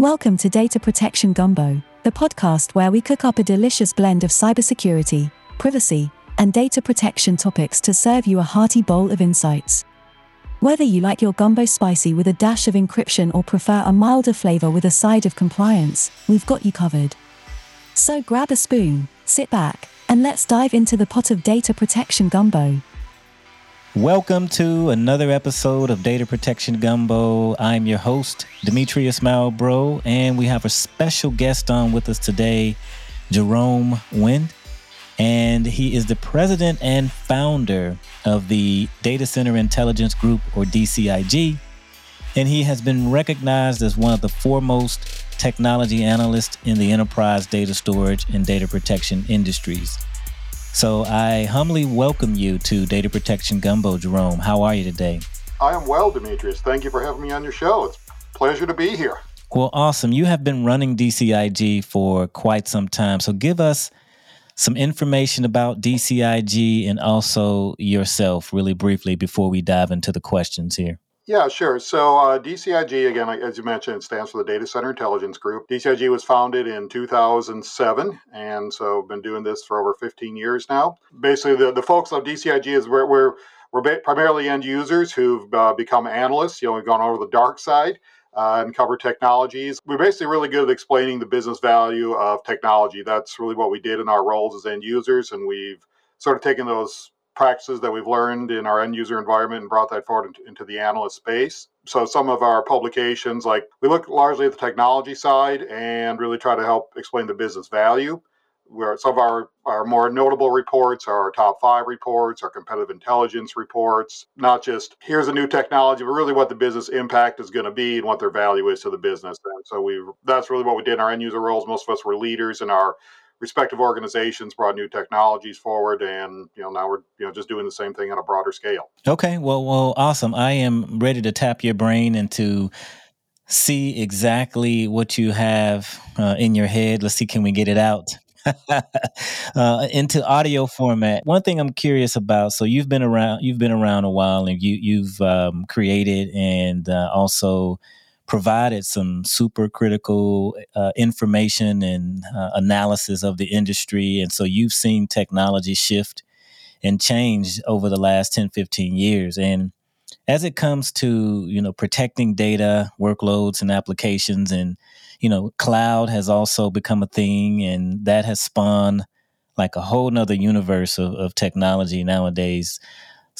Welcome to Data Protection Gumbo, the podcast where we cook up a delicious blend of cybersecurity, privacy, and data protection topics to serve you a hearty bowl of insights. Whether you like your gumbo spicy with a dash of encryption or prefer a milder flavor with a side of compliance, we've got you covered. So grab a spoon, sit back, and let's dive into the pot of data protection gumbo. Welcome to another episode of Data Protection Gumbo. I'm your host, Demetrius Malbrough, and we have a special guest on with us today, Jerome Wendt. And he is the president and founder of the Data Center Intelligence Group, or DCIG. And he has been recognized as one of the foremost technology analysts in the enterprise data storage and data protection industries. So I humbly welcome you to Data Protection Gumbo, Jerome. How are you today? I am well, Demetrius. Thank you for having me on your show. It's a pleasure to be here. Well, awesome. You have been running DCIG for quite some time. So give us some information about DCIG and also yourself, really briefly, before we dive into the questions here. Yeah, sure. So uh, DCIG, again, as you mentioned, stands for the Data Center Intelligence Group. DCIG was founded in 2007, and so been doing this for over 15 years now. Basically, the, the folks of DCIG is where we're, we're primarily end users who've uh, become analysts. You know, we've gone over the dark side. Uh, and cover technologies. We're basically really good at explaining the business value of technology. That's really what we did in our roles as end users, and we've sort of taken those practices that we've learned in our end user environment and brought that forward into, the analyst space. So some of our publications, like we look largely at the technology side and really try to help explain the business value. Where some of our, our more notable reports are our top five reports, our competitive intelligence reports, not just here's a new technology, but really what the business impact is going to be and what their value is to the business. And so we that's really what we did in our end user roles. Most of us were leaders in our respective organizations brought new technologies forward and you know now we're you know just doing the same thing on a broader scale. Okay well well awesome. I am ready to tap your brain and to see exactly what you have uh, in your head. Let's see can we get it out? Uh, into audio format one thing i'm curious about so you've been around you've been around a while and you you've um, created and uh, also provided some super critical uh, information and uh, analysis of the industry. And so you've seen technology shift and change over the last 10, 15 years. And as it comes to, you know, protecting data, workloads and applications and, you know, cloud has also become a thing and that has spawned like a whole nother universe of, of technology nowadays.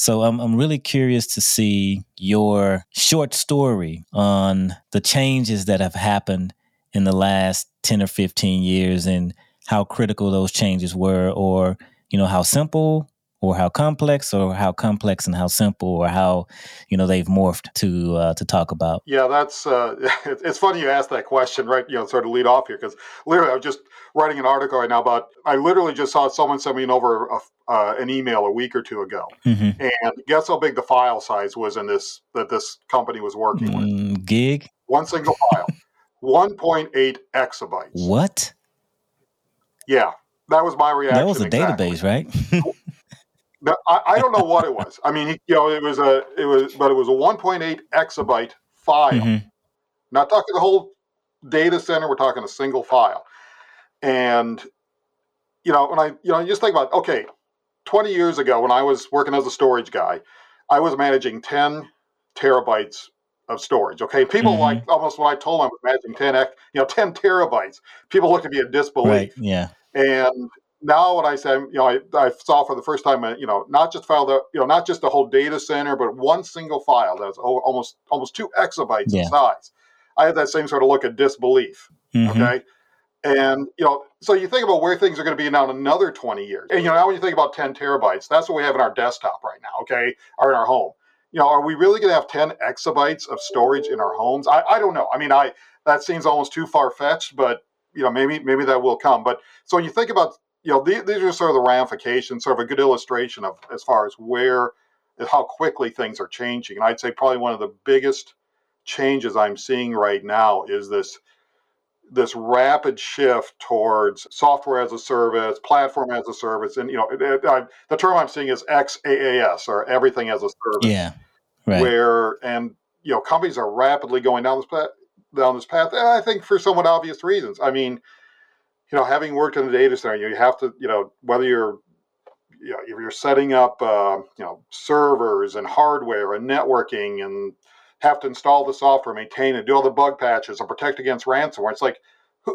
So I'm, I'm really curious to see your short story on the changes that have happened in the last 10 or 15 years and how critical those changes were or you know how simple or how complex or how complex and how simple or how you know they've morphed to uh, to talk about. Yeah that's uh, it's funny you asked that question right you know sort of lead off here because literally i was just writing an article right now about i literally just saw someone send me over a, uh, an email a week or two ago. Mm-hmm. and guess how big the file size was in this that this company was working mm, with gig? One single file. 1.8 exabytes. What? Yeah that was my reaction that was a exactly. database right I, I, don't know what it was. I mean, you know, it was a, it was, but it was a 1.8 exabyte file. Mm-hmm. Not talking the whole data center. We're talking a single file. And, you know, when I, you know, just think about, okay, 20 years ago when I was working as a storage guy, I was managing 10 terabytes of storage. Okay. People mm-hmm. like almost when I told them I was managing 10, you know, 10 terabytes, people looked at me in disbelief. Right. Yeah. And now what I say, you know, I, I saw for the first time, uh, you know, not just file the, you know, not just the whole data center, but one single file that's almost almost two exabytes yeah. in size. I had that same sort of look at disbelief. Mm-hmm. Okay. And, you know, so you think about where things are going to be now in another 20 years. And, you know, now when you think about 10 terabytes, that's what we have in our desktop right now, okay, or in our home. You know, are we really going to have 10 exabytes of storage in our homes? I, I don't know. I mean, I that seems almost too far fetched, but you know, maybe maybe that will come. But so when you think about you know, these, these are sort of the ramifications, sort of a good illustration of as far as where, how quickly things are changing. And I'd say probably one of the biggest changes I'm seeing right now is this this rapid shift towards software as a service, platform as a service, and you know, it, it, I, the term I'm seeing is XaaS or everything as a service. Yeah, right. Where and you know, companies are rapidly going down this path down this path. And I think for somewhat obvious reasons. I mean, you know, having worked in the data center, you have to, you know, whether you're you know, if you're setting up, uh, you know, servers and hardware and networking and have to install the software, maintain it, do all the bug patches, and protect against ransomware. It's like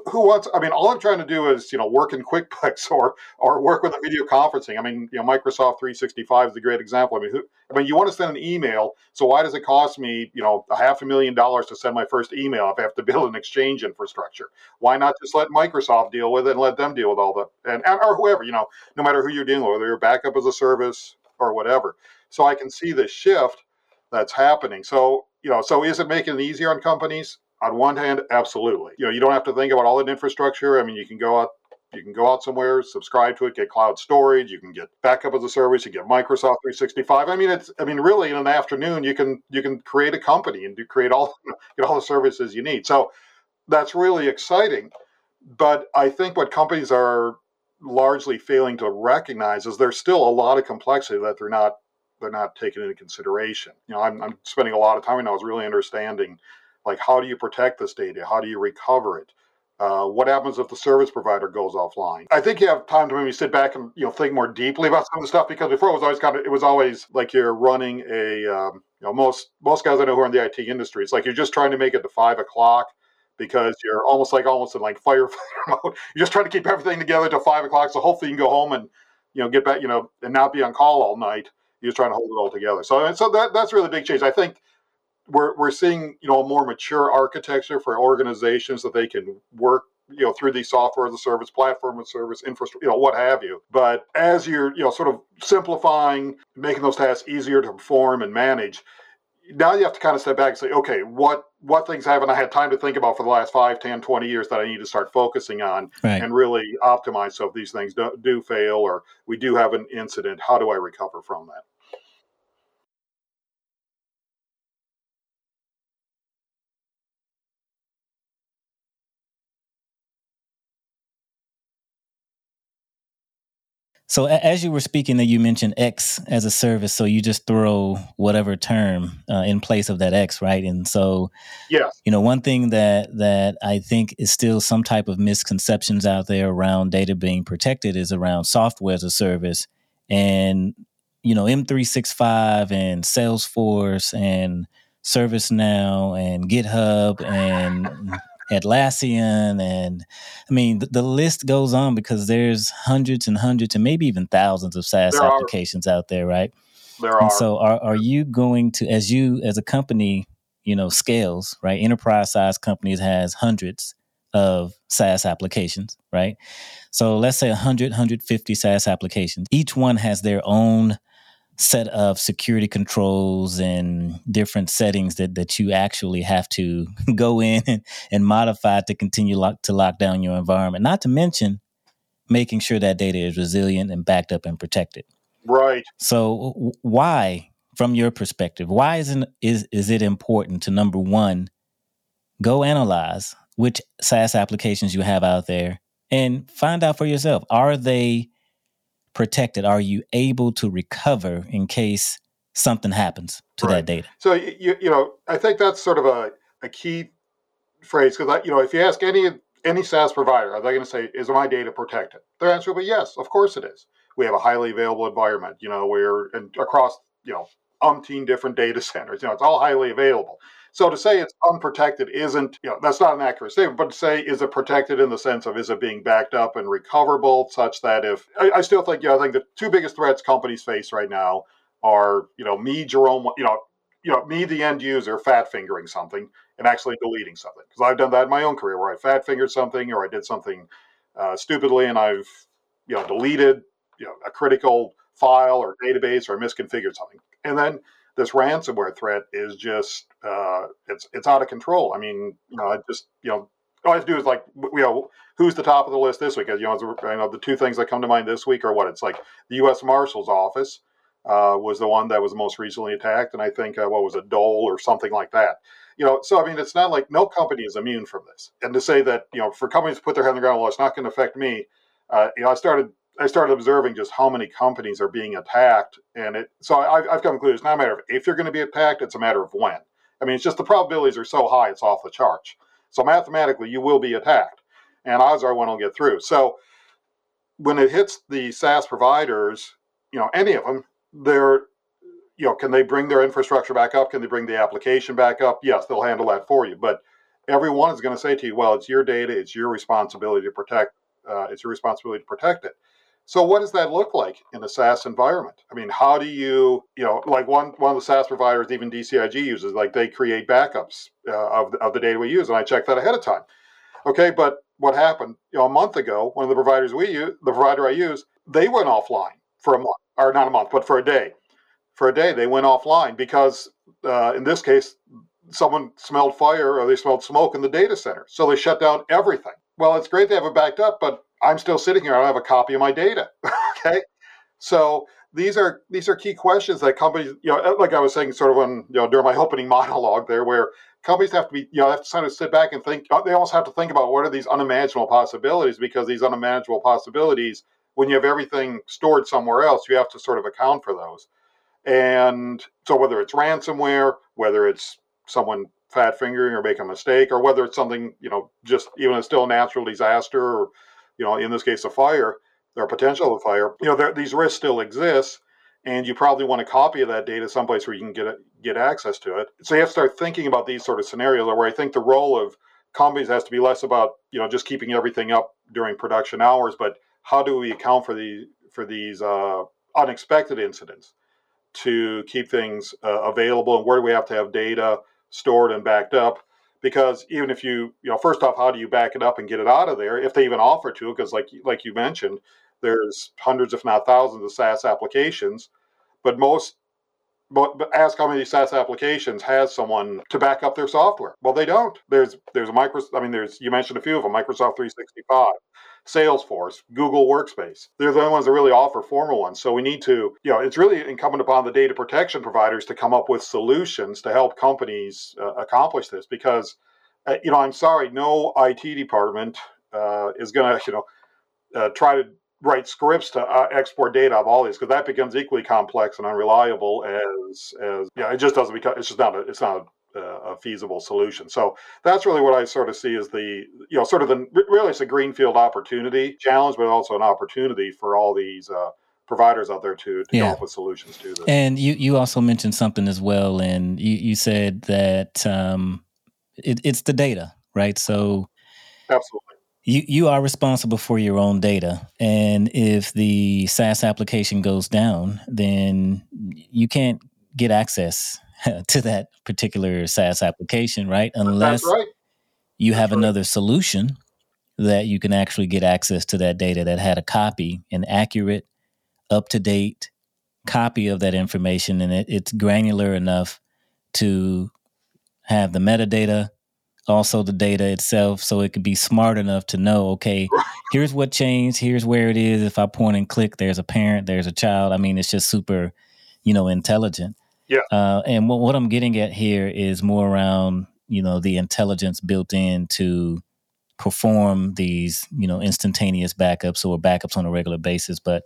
who, wants? I mean, all I'm trying to do is you know work in QuickBooks or or work with a video conferencing. I mean, you know, Microsoft 365 is a great example. I mean, who, I mean, you want to send an email, so why does it cost me you know a half a million dollars to send my first email if I have to build an exchange infrastructure? Why not just let Microsoft deal with it and let them deal with all the and or whoever you know, no matter who you're dealing with, whether you're backup as a service or whatever. So I can see the shift that's happening. So you know, so is it making it easier on companies? On one hand, absolutely. You know, you don't have to think about all that infrastructure. I mean, you can go out, you can go out somewhere, subscribe to it, get cloud storage, you can get backup as a service, you get Microsoft 365. I mean, it's, I mean, really, in an afternoon, you can you can create a company and do, create all get all the services you need. So that's really exciting. But I think what companies are largely failing to recognize is there's still a lot of complexity that they're not they're not taking into consideration. You know, I'm, I'm spending a lot of time now is really understanding like how do you protect this data? How do you recover it? Uh, what happens if the service provider goes offline? I think you have time to maybe sit back and you know think more deeply about some of the stuff because before it was always kind of it was always like you're running a um, you know most most guys I know who are in the IT industry it's like you're just trying to make it to five o'clock because you're almost like almost in like firefighter mode. You're just trying to keep everything together till five o'clock so hopefully you can go home and you know get back you know and not be on call all night. You're just trying to hold it all together. So so that that's really big change. I think we're, we're seeing you know a more mature architecture for organizations that they can work you know through the software as a service platform as a service infrastructure you know what have you but as you're you know sort of simplifying making those tasks easier to perform and manage now you have to kind of step back and say okay what what things haven't i had time to think about for the last 5 10 20 years that i need to start focusing on right. and really optimize so if these things do, do fail or we do have an incident how do i recover from that So as you were speaking, that you mentioned X as a service, so you just throw whatever term uh, in place of that X, right? And so, yeah, you know, one thing that that I think is still some type of misconceptions out there around data being protected is around software as a service, and you know, M365 and Salesforce and ServiceNow and GitHub and Atlassian, and I mean the, the, list goes on because there's hundreds and hundreds and maybe even thousands of SaaS there applications are. out there, right? There are. And so, are are you going to, as you as a company, you know, scales, right? Enterprise size companies has hundreds of SaaS applications, right? So let's say 100, 150 SaaS applications. Each one has their own set of security controls and different settings that, that you actually have to go in and, and modify to continue lock, to lock down your environment. Not to mention making sure that data is resilient and backed up and protected. Right. So why, from your perspective, why isn't is is it important to number one, go analyze which SaaS applications you have out there and find out for yourself are they protected? Are you able to recover in case something happens to right. that data? So you you know I think that's sort of a, a key phrase because you know if you ask any any SaaS provider, are they going to say is my data protected? Their answer will be yes, of course it is. We have a highly available environment. You know we're and across you know umpteen different data centers. You know it's all highly available. So to say it's unprotected isn't, you know, that's not an accurate statement, but to say is it protected in the sense of is it being backed up and recoverable such that if, I, I still think, you know, I think the two biggest threats companies face right now are, you know, me, Jerome, you know, you know, me, the end user, fat fingering something and actually deleting something. Because I've done that in my own career where I fat fingered something or I did something uh, stupidly and I've, you know, deleted, you know, a critical file or database or misconfigured something. And then this ransomware threat is just uh, it's it's out of control. I mean, you know, I just you know all I have to do is like you know who's the top of the list this week. You know, you know the two things that come to mind this week are what it's like the U.S. Marshal's office uh, was the one that was most recently attacked, and I think uh, what was a Dole or something like that. You know, so I mean, it's not like no company is immune from this. And to say that you know for companies to put their head on the ground, well, it's not going to affect me. Uh, you know, I started I started observing just how many companies are being attacked, and it. So I, have come to conclusion it's not a matter of if you're going to be attacked; it's a matter of when. I mean, it's just the probabilities are so high; it's off the charts. So mathematically, you will be attacked, and odds are one will get through. So when it hits the SaaS providers, you know, any of them, they're you know, can they bring their infrastructure back up? Can they bring the application back up? Yes, they'll handle that for you. But everyone is going to say to you, well, it's your data, it's your responsibility to protect, uh, it's your responsibility to protect it. So what does that look like in a SaaS environment? I mean, how do you, you know, like one one of the SaaS providers, even DCIG uses, like they create backups uh, of the, of the data we use, and I check that ahead of time. Okay, but what happened? You know, a month ago, one of the providers we use, the provider I use, they went offline for a month, or not a month, but for a day. For a day, they went offline because, uh, in this case, someone smelled fire or they smelled smoke in the data center, so they shut down everything. Well, it's great they have it backed up, but I'm still sitting here. I don't have a copy of my data. okay, so these are these are key questions that companies, you know, like I was saying, sort of when you know during my opening monologue there, where companies have to be, you know, have to kind of sit back and think. Uh, they almost have to think about what are these unimaginable possibilities because these unimaginable possibilities, when you have everything stored somewhere else, you have to sort of account for those. And so whether it's ransomware, whether it's someone fat fingering or make a mistake, or whether it's something, you know, just even a still natural disaster or you know, in this case, a fire or potential of fire, you know, there, these risks still exist, and you probably want a copy of that data someplace where you can get get access to it. So you have to start thinking about these sort of scenarios where I think the role of companies has to be less about you know just keeping everything up during production hours, but how do we account for the for these uh, unexpected incidents to keep things uh, available, and where do we have to have data stored and backed up? Because even if you you know first off how do you back it up and get it out of there if they even offer to? Because like like you mentioned there's hundreds if not thousands of SaaS applications but most but, but ask how many SaaS applications has someone to back up their software. Well, they don't. There's there's a micro. I mean, there's you mentioned a few of them: Microsoft 365, Salesforce, Google Workspace. They're the only ones that really offer formal ones. So we need to, you know, it's really incumbent upon the data protection providers to come up with solutions to help companies uh, accomplish this. Because, uh, you know, I'm sorry, no IT department uh, is going to, you know, uh, try to write scripts to uh, export data of all these because that becomes equally complex and unreliable as as yeah it just doesn't become it's just not a, it's not a, a, feasible solution. So that's really what i sort of see as the you know sort of the really it's a greenfield opportunity challenge but also an opportunity for all these uh, providers out there to, to yeah. come up with solutions to this. And you you also mentioned something as well and you, you said that um, it, it's the data right? So absolutely you you are responsible for your own data and if the SaaS application goes down then you can't get access to that particular SaaS application right unless right. you That's have right. another solution that you can actually get access to that data that had a copy an accurate up to date copy of that information and it, it's granular enough to have the metadata also the data itself so it could be smart enough to know okay here's what changed here's where it is. If i point and click there's a parent there's a child. I mean it's just super you know intelligent. Yeah. Uh, and what, what i'm getting at here is more around you know the intelligence built in to perform these you know instantaneous backups or backups on a regular basis. But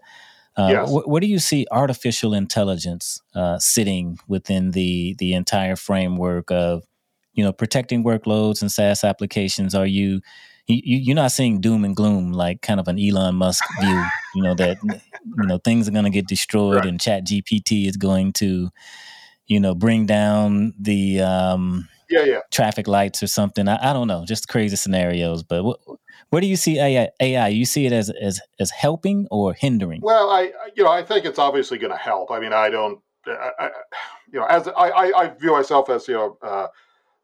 uh, yes. wh- where do you see artificial intelligence uh, sitting within the the entire framework of you know protecting workloads and SaaS applications? Are you you, you're not seeing doom and gloom like kind of an Elon Musk view, you know, that, you know, things are going to get destroyed right. and chat GPT is going to, you know, bring down the, um, yeah, yeah. traffic lights or something. I, I don't know, just crazy scenarios. But what, where do you see AI? AI? You see it as, as, as helping or hindering? Well, I, you know, I think it's obviously going to help. I mean, I don't, I, I, you know, as I, I, I view myself as, you know, uh,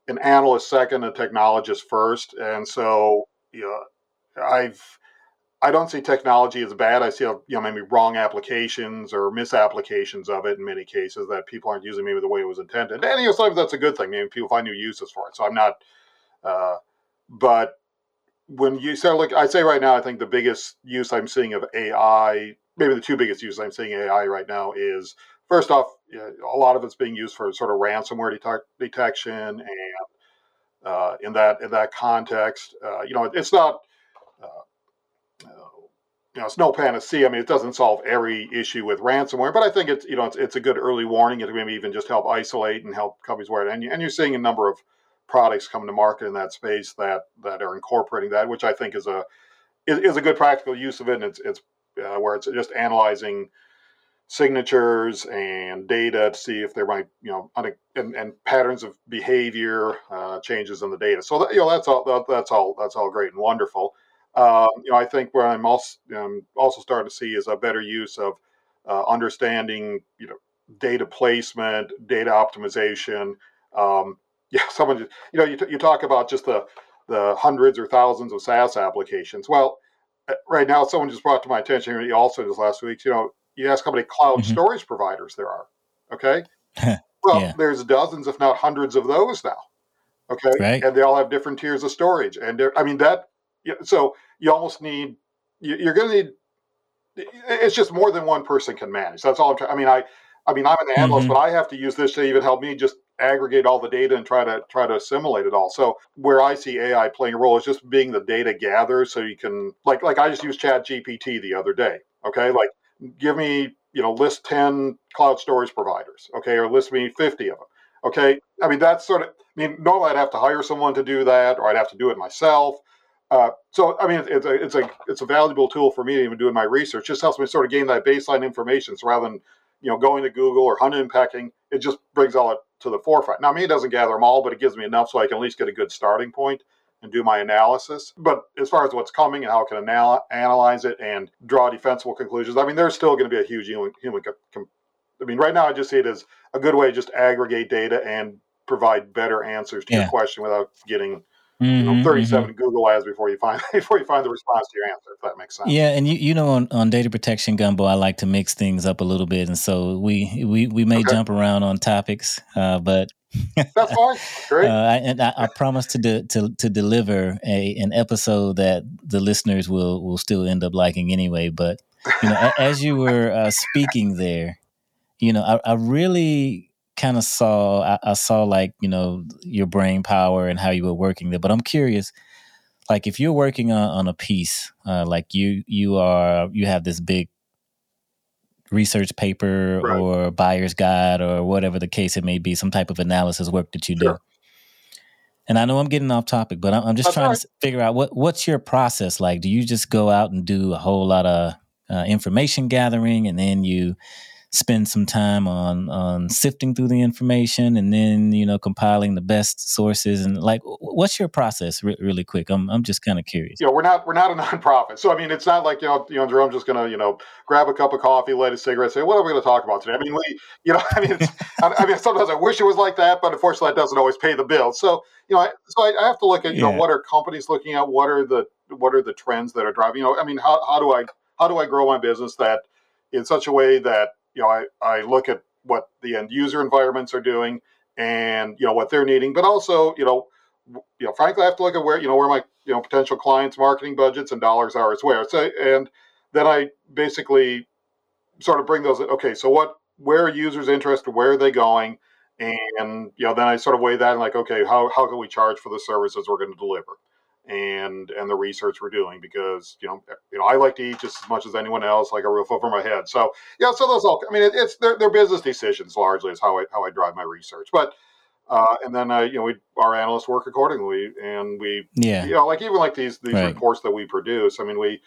an analyst second, a technologist first, and so you know, I've I don't see technology as bad. I see you know maybe wrong applications or misapplications of it in many cases that people aren't using maybe the way it was intended. And you know, sometimes that's a good thing. Maybe people find new uses for it. So I'm not, uh, but when you start look, I say right now, I think the biggest use I'm seeing of AI, maybe the two biggest uses I'm seeing AI right now is first off, a lot of it's being used for sort of ransomware detect- detection, and uh, in that in that context, uh, you know, it's not. Uh, you know, it's no panacea. I mean, it doesn't solve every issue with ransomware, but I think it's you know it's, it's a good early warning. It maybe even just help isolate and help companies wear it. And, and you're seeing a number of products coming to market in that space that that are incorporating that, which I think is a is, is a good practical use of it. And it's it's uh, where it's just analyzing signatures and data to see if there might you know and, and patterns of behavior uh, changes in the data. So that, you know that's all that, that's all that's all great and wonderful. Um, you know I think where I'm also um, also starting to see is a better use of uh, understanding you know data placement, data optimization. Um, yeah, someone you know you, t- you talk about just the the hundreds or thousands of SaaS applications. Well, uh, right now someone just brought to my attention also just last week. You know, you ask how many cloud mm-hmm. storage providers there are. Okay, well, yeah. there's dozens, if not hundreds, of those now. Okay, right. and they all have different tiers of storage, and I mean that. So you almost need you're going to need it's just more than one person can manage. That's all I'm trying. I mean, I, I mean, I'm an analyst, mm-hmm. but I have to use this to even help me just aggregate all the data and try to try to assimilate it all. So where I see AI playing a role is just being the data gatherer, so you can like like I just used Chat GPT the other day. Okay, like give me you know list ten cloud storage providers. Okay, or list me fifty of them. Okay, I mean that's sort of. I mean normally I'd have to hire someone to do that, or I'd have to do it myself. Uh, so I mean, it's a it's a it's a valuable tool for me even doing my research. Just helps me sort of gain that baseline information. So rather than you know going to Google or hunting and pecking, it just brings all it to the forefront. Now, I mean, it doesn't gather them all, but it gives me enough so I can at least get a good starting point and do my analysis. But as far as what's coming and how I can anal- analyze it and draw defensible conclusions, I mean, there's still going to be a huge human. human com- I mean, right now I just see it as a good way to just aggregate data and provide better answers to yeah. your question without getting Mm-hmm, you know, 37 mm-hmm. Google ads before you find before you find the response to your answer, if that makes sense. Yeah, and you, you know on, on data protection gumbo, I like to mix things up a little bit, and so we we, we may okay. jump around on topics, uh, but that's fine. Great. Uh, and I, I promise to de- to to deliver a an episode that the listeners will will still end up liking anyway. But you know, as you were uh, speaking there, you know, I, I really kind of saw I, I, saw like you know your brain power and how you were working there but i'm curious like if you're working on, on a piece uh, like you you are you have this big research paper right. or buyer's guide or whatever the case it may be some type of analysis work that you sure. do and i know i'm getting off topic but i'm, I'm just That's trying right. to figure out what what's your process like do you just go out and do a whole lot of uh, information gathering and then you spend some time on on sifting through the information and then you know compiling the best sources and like what's your process re- really quick? I'm, I'm just kind of curious. You know we're not we're not a nonprofit. So i mean it's not like you know you know jerome's just gonna you know grab a cup of coffee light a cigarette say what are we going to talk about today? I mean we you know i mean I, mean sometimes i wish it was like that but unfortunately that doesn't always pay the bill so you know I, so I, I have to look at you yeah. know what are companies looking at? What are the what are the trends that are driving? You know i mean how, how do i how do i grow my business that in such a way that you know, I, I look at what the end user environments are doing and, you know, what they're needing, but also, you know, you know, frankly, I have to look at where, you know, where my, you know, potential clients' marketing budgets and dollars are as well. So, and then I basically sort of bring those, okay, so what, where are users interested? Where are they going? And, you know, then I sort of weigh that and like, okay, how, how can we charge for the services we're going to deliver? And and the research we're doing because you know you know I like to eat just as much as anyone else, like a roof over my head. So yeah, so those all I mean it, it's they're, they're business decisions largely is how I how I drive my research, but. Uh, and then uh, you know we our analysts work accordingly, and we yeah you know like even like these these right. reports that we produce. I mean we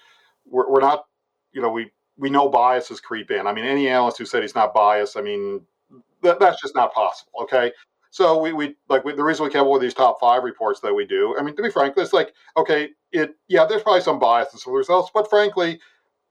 we're, we're not you know we we know biases creep in. I mean any analyst who said he's not biased, I mean that, that's just not possible. Okay, so we, we like we, the reason we came up with these top five reports that we do. I mean, to be frank, it's like okay, it yeah, there's probably some bias in some results, but frankly,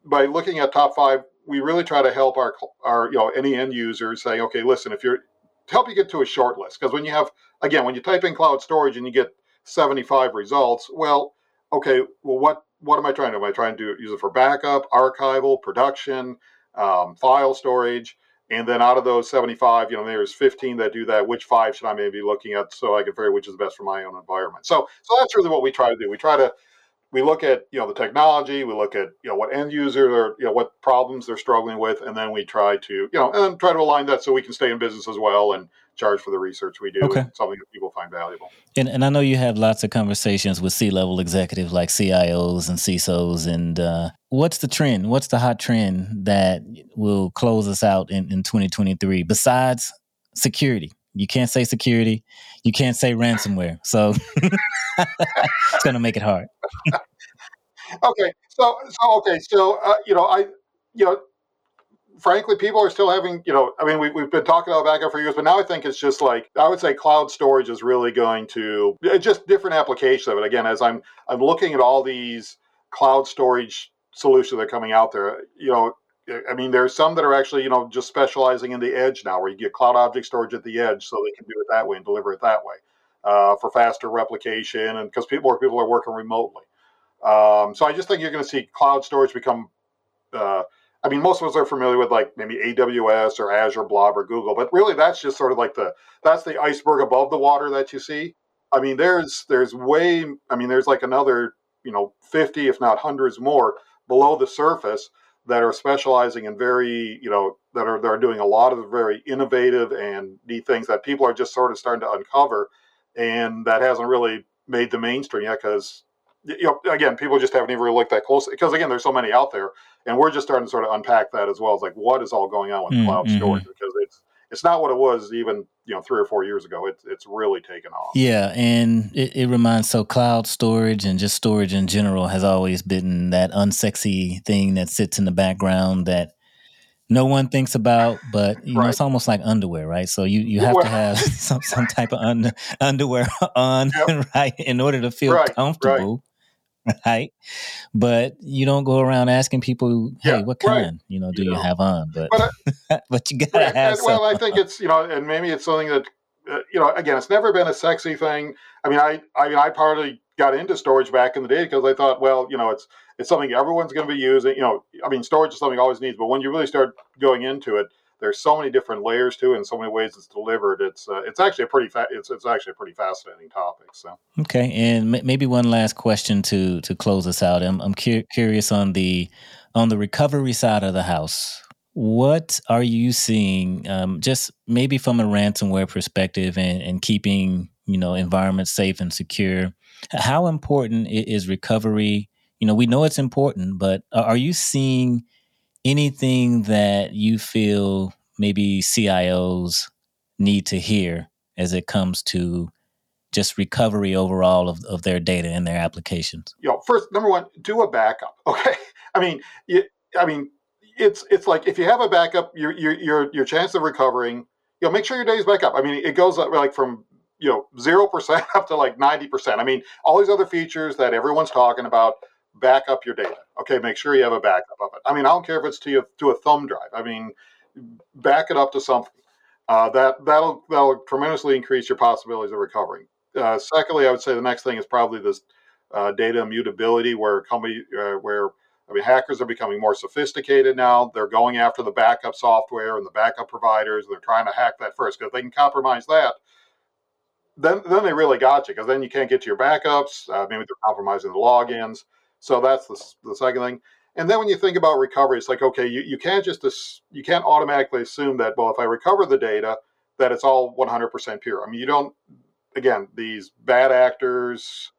by looking at top five, we really try to help our our you know any end users saying, okay, listen, if you're to help you get to a short list, because when you have again when you type in cloud storage and you get 75 results, well, okay, well what what am I trying to? Am I trying to use it for backup, archival, production, um, file storage? And then out of those 75, you know, there's 15 that do that. Which five should I maybe be looking at so I can figure which is the best for my own environment? So, so that's really what we try to do. We try to we look at you know the technology, we look at you know what end users are, you know what problems they're struggling with, and then we try to you know and try to align that so we can stay in business as well and charge for the research we do, okay. something that people find valuable. And, and I know you have lots of conversations with C level executives like CIOs and CISOs. And uh, what's the trend? What's the hot trend that will close us out in, in 2023 besides security? You can't say security. You can't say ransomware. So it's going to make it hard. okay, so so okay, so uh, you know, I you know, frankly, people are still having, you know, I mean, we, we've been talking about backup for years, but now I think it's just like, I would say cloud storage is really going to, just different applications of it. Again, as I'm, I'm looking at all these cloud storage solutions that are coming out there, you know, I mean, there's some that are actually, you know, just specializing in the edge now, where you get cloud object storage at the edge, so they can do it that way and deliver it that way uh, for faster replication, and because people, more people are working remotely. Um, so I just think you're going to see cloud storage become uh, I mean, most of us are familiar with like maybe AWS or Azure Blob or Google, but really that's just sort of like the that's the iceberg above the water that you see. I mean, there's there's way I mean, there's like another you know 50 if not hundreds more below the surface that are specializing in very you know that are that are doing a lot of very innovative and neat things that people are just sort of starting to uncover, and that hasn't really made the mainstream yet because you know, again, people just haven't even really looked that closely because again, there's so many out there, and we're just starting to sort of unpack that as well. It's like what is all going on with mm, cloud mm-hmm. storage because it's it's not what it was even you know three or four years ago. It's it's really taken off. Yeah, and it, it reminds so cloud storage and just storage in general has always been that unsexy thing that sits in the background that no one thinks about, but you right. know, it's almost like underwear, right? So you, you have well, to have some, some type of under, underwear on, yep. right, in order to feel right, comfortable right? But you don't go around asking people, "Hey, yeah, what kind, right. you know, do you, you know, have on?" But but, but you gotta right. have. well, I think it's you know, and maybe it's something that uh, you know, again, it's never been a sexy thing. I mean, I I mean, I partly got into storage back in the day because I thought, well, you know, it's it's something everyone's going to be using. You know, I mean, storage is something always needs, but when you really start going into it, there's so many different layers to it and so many ways it's delivered. It's uh, it's actually a pretty fa- it's it's actually a pretty fascinating topic. So okay, and m- maybe one last question to to close us out. I'm I'm cu- curious on the on the recovery side of the house. What are you seeing, um, just maybe from a ransomware perspective, and, and keeping you know environments safe and secure? How important is recovery? You know, we know it's important, but are you seeing anything that you feel maybe CIOs need to hear as it comes to just recovery overall of, of their data and their applications? You know, first, number one, do a backup. Okay, I mean, you, I mean, it's it's like if you have a backup, your your your your chance of recovering, you know, make sure your data's back up. I mean, it goes up like from you know zero percent up to like ninety percent. I mean, all these other features that everyone's talking about back up your data. Okay, make sure you have a backup of it. I mean, I don't care if it's to, your, to a thumb drive. I mean, back it up to something. Uh, that that'll that'll tremendously increase your possibilities of recovering. Uh, secondly, I would say the next thing is probably this uh, data immutability, where company uh, where I mean hackers are becoming more sophisticated now. They're going after the backup software and the backup providers. And they're trying to hack that first because they can compromise that. Then, then they really got you because then you can't get to your backups. Uh, maybe they're compromising the logins. So that's the, the second thing. And then when you think about recovery, it's like, okay, you, you can't just, you can't automatically assume that, well, if I recover the data, that it's all 100% pure. I mean, you don't, again, these bad actors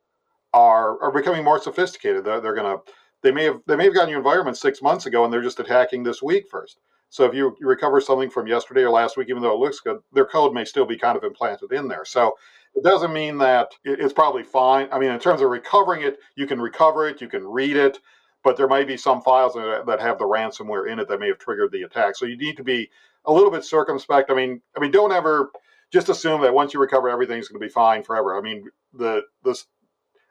are, are becoming more sophisticated. They're, they're going to, they may have, they may have gotten your environment six months ago and they're just attacking this week first. So if you, you recover something from yesterday or last week, even though it looks good, their code may still be kind of implanted in there. So it doesn't mean that it's probably fine. I mean, in terms of recovering it, you can recover it, you can read it, but there might be some files that have the ransomware in it that may have triggered the attack. So you need to be a little bit circumspect. I mean, I mean, don't ever just assume that once you recover, everything's going to be fine forever. I mean, the this,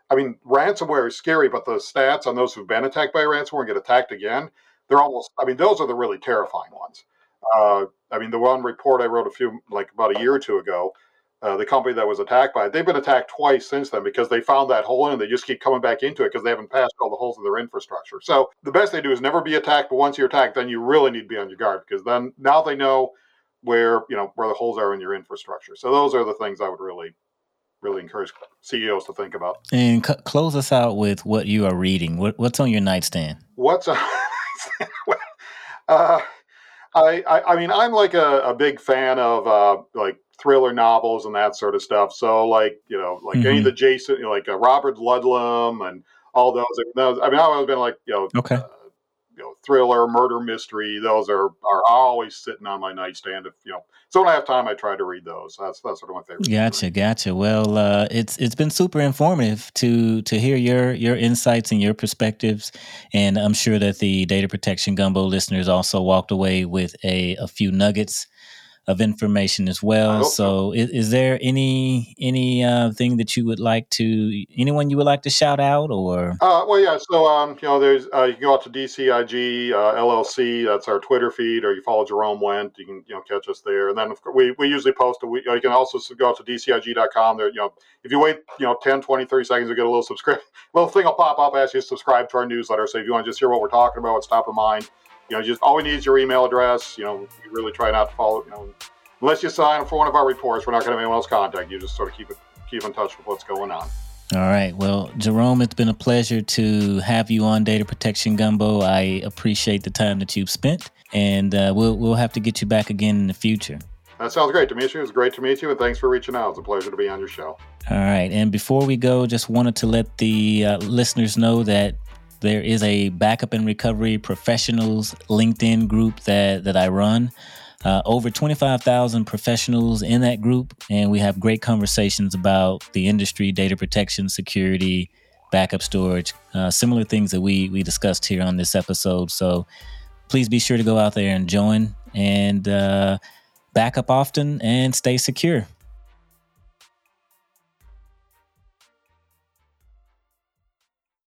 I mean, ransomware is scary, but the stats on those who've been attacked by ransomware and get attacked again, they're almost. I mean, those are the really terrifying ones. Uh, I mean, the one report I wrote a few, like about a year or two ago, uh, the company that was attacked by it, they've been attacked twice since then because they found that hole in and they just keep coming back into it because they haven't passed all the holes in their infrastructure. So the best they do is never be attacked, but once you're attacked, then you really need to be on your guard because then now they know where you know where the holes are in your infrastructure. So those are the things I would really really encourage CEOs to think about. And c- close us out with what you are reading. What, what's on your nightstand? What's on? well, uh, I, I, I mean I'm like a, a big fan of uh, like thriller novels and that sort of stuff. So like you know like mm-hmm. any of the Jason you know, like uh, Robert Ludlum and all those. I mean I've always been like you know okay. Uh, you know, thriller, murder, mystery. Those are are always sitting on my nightstand. If you know, so when I have time, I try to read those. That's that's sort of my favorite. Gotcha, gotcha. Well, uh, it's it's been super informative to to hear your your insights and your perspectives, and I'm sure that the data protection gumbo listeners also walked away with a a few nuggets of information as well. So. Is, is, there any any uh, thing that you would like to anyone you would like to shout out or? Uh, well, yeah. So um, you know, there's uh, you can go out to DCIG uh, LLC. That's our Twitter feed, or you follow Jerome Wendt. You can you know catch us there. And then we, we usually post a week. You, know, you can also go out to DCIG.com. There, you know, if you wait you know 10, 20, 30 seconds, you get a little subscribe. little thing will pop up, ask you to subscribe to our newsletter. So if you want to just hear what we're talking about, what's top of mind you know, just all we need is your email address. You know, we really try not to follow, you know, unless you sign up for one of our reports, we're not going to have anyone else contact you. Just sort of keep it, keep in touch with what's going on. All right. Well, Jerome, it's been a pleasure to have you on Data Protection Gumbo. I appreciate the time that you've spent, and uh, we'll we'll have to get you back again in the future. That sounds great, Dimitri. It was great to meet you, and thanks for reaching out. It's a pleasure to be on your show. All right. And before we go, just wanted to let the uh, listeners know that there is a backup and recovery professionals LinkedIn group that that I run. Uh, over 25,000 professionals in that group, and we have great conversations about the industry, data protection, security, backup storage, uh, similar things that we we discussed here on this episode. So please be sure to go out there and join and uh, back up often and stay secure.